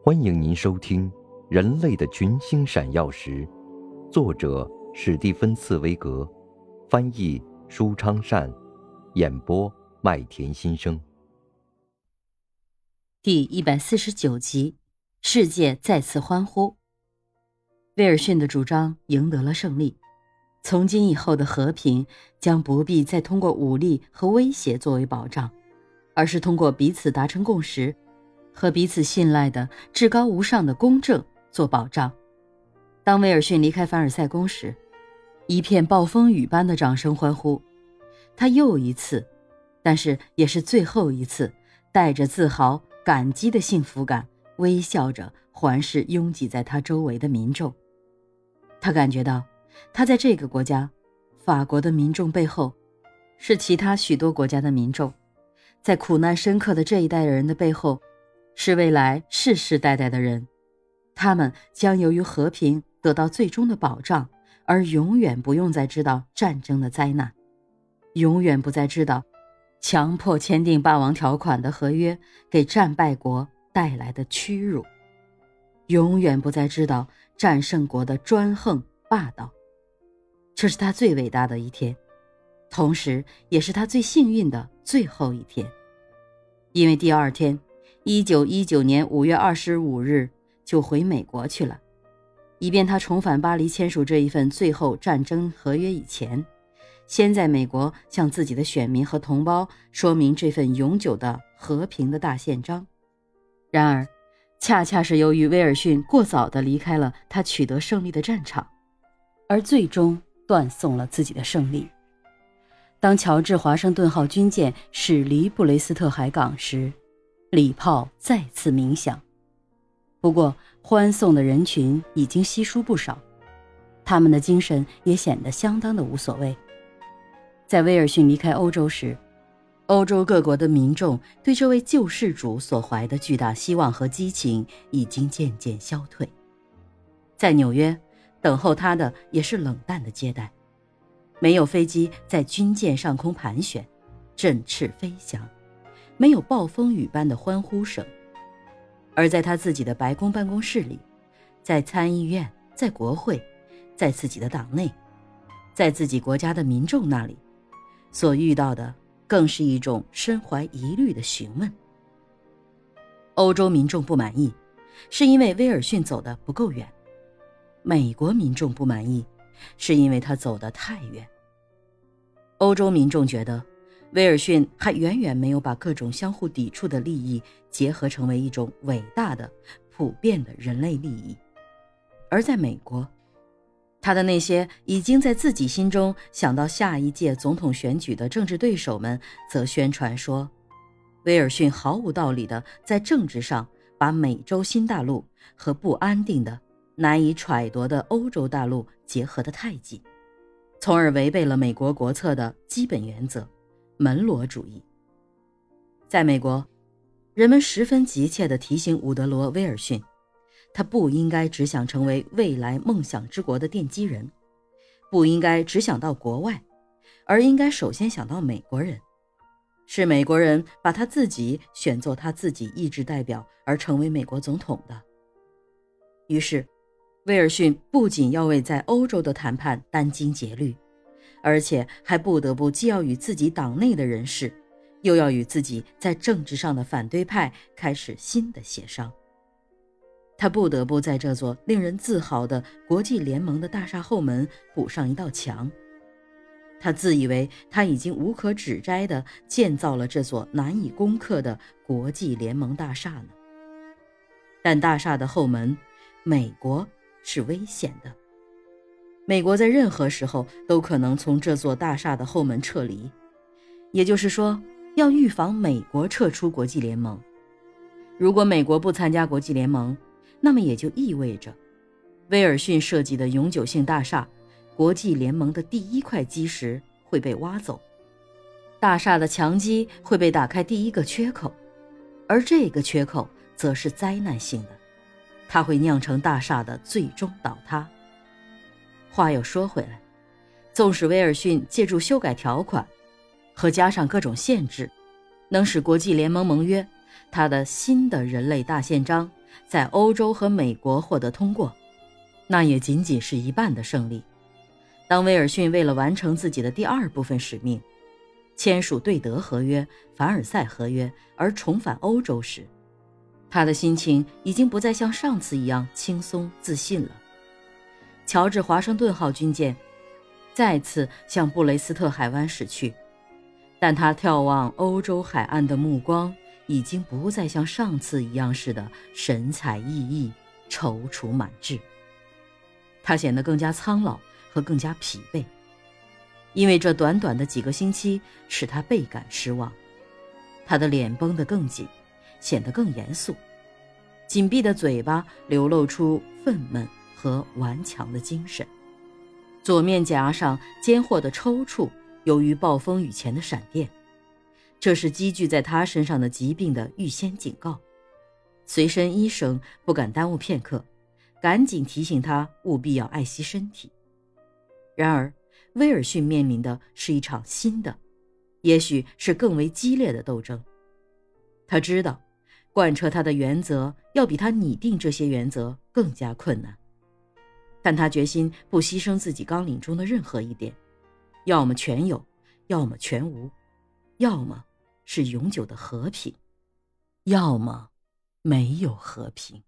欢迎您收听《人类的群星闪耀时》，作者史蒂芬·茨威格，翻译舒昌善，演播麦田心声。第一百四十九集，世界再次欢呼。威尔逊的主张赢得了胜利，从今以后的和平将不必再通过武力和威胁作为保障，而是通过彼此达成共识。和彼此信赖的至高无上的公正做保障。当威尔逊离开凡尔赛宫时，一片暴风雨般的掌声欢呼。他又一次，但是也是最后一次，带着自豪、感激的幸福感，微笑着环视拥挤在他周围的民众。他感觉到，他在这个国家，法国的民众背后，是其他许多国家的民众，在苦难深刻的这一代人的背后。是未来世世代代的人，他们将由于和平得到最终的保障，而永远不用再知道战争的灾难，永远不再知道强迫签订霸王条款的合约给战败国带来的屈辱，永远不再知道战胜国的专横霸道。这是他最伟大的一天，同时也是他最幸运的最后一天，因为第二天。一九一九年五月二十五日就回美国去了，以便他重返巴黎签署这一份最后战争合约以前，先在美国向自己的选民和同胞说明这份永久的和平的大宪章。然而，恰恰是由于威尔逊过早地离开了他取得胜利的战场，而最终断送了自己的胜利。当乔治华盛顿号军舰驶离布雷斯特海港时，礼炮再次鸣响，不过欢送的人群已经稀疏不少，他们的精神也显得相当的无所谓。在威尔逊离开欧洲时，欧洲各国的民众对这位救世主所怀的巨大希望和激情已经渐渐消退。在纽约，等候他的也是冷淡的接待，没有飞机在军舰上空盘旋，振翅飞翔。没有暴风雨般的欢呼声，而在他自己的白宫办公室里，在参议院，在国会，在自己的党内，在自己国家的民众那里，所遇到的更是一种身怀疑虑的询问。欧洲民众不满意，是因为威尔逊走得不够远；美国民众不满意，是因为他走得太远。欧洲民众觉得。威尔逊还远远没有把各种相互抵触的利益结合成为一种伟大的、普遍的人类利益，而在美国，他的那些已经在自己心中想到下一届总统选举的政治对手们，则宣传说，威尔逊毫无道理的在政治上把美洲新大陆和不安定的、难以揣度的欧洲大陆结合得太紧，从而违背了美国国策的基本原则。门罗主义。在美国，人们十分急切地提醒伍德罗·威尔逊，他不应该只想成为未来梦想之国的奠基人，不应该只想到国外，而应该首先想到美国人。是美国人把他自己选作他自己意志代表而成为美国总统的。于是，威尔逊不仅要为在欧洲的谈判殚精竭虑。而且还不得不既要与自己党内的人士，又要与自己在政治上的反对派开始新的协商。他不得不在这座令人自豪的国际联盟的大厦后门补上一道墙。他自以为他已经无可指摘地建造了这座难以攻克的国际联盟大厦呢。但大厦的后门，美国是危险的。美国在任何时候都可能从这座大厦的后门撤离，也就是说，要预防美国撤出国际联盟。如果美国不参加国际联盟，那么也就意味着，威尔逊设计的永久性大厦——国际联盟的第一块基石会被挖走，大厦的墙基会被打开第一个缺口，而这个缺口则是灾难性的，它会酿成大厦的最终倒塌。话又说回来，纵使威尔逊借助修改条款和加上各种限制，能使国际联盟盟约他的新的人类大宪章在欧洲和美国获得通过，那也仅仅是一半的胜利。当威尔逊为了完成自己的第二部分使命，签署对德合约、凡尔赛合约而重返欧洲时，他的心情已经不再像上次一样轻松自信了。乔治华盛顿号军舰再次向布雷斯特海湾驶去，但他眺望欧洲海岸的目光已经不再像上次一样似的神采奕奕、踌躇满志。他显得更加苍老。和更加疲惫，因为这短短的几个星期使他倍感失望。他的脸绷得更紧，显得更严肃，紧闭的嘴巴流露出愤懑和顽强的精神。左面颊上尖货的抽搐，由于暴风雨前的闪电，这是积聚在他身上的疾病的预先警告。随身医生不敢耽误片刻，赶紧提醒他务必要爱惜身体。然而，威尔逊面临的是一场新的，也许是更为激烈的斗争。他知道，贯彻他的原则要比他拟定这些原则更加困难，但他决心不牺牲自己纲领中的任何一点，要么全有，要么全无，要么是永久的和平，要么没有和平。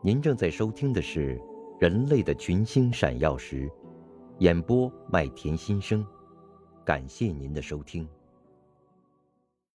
您正在收听的是。人类的群星闪耀时，演播麦田心声，感谢您的收听。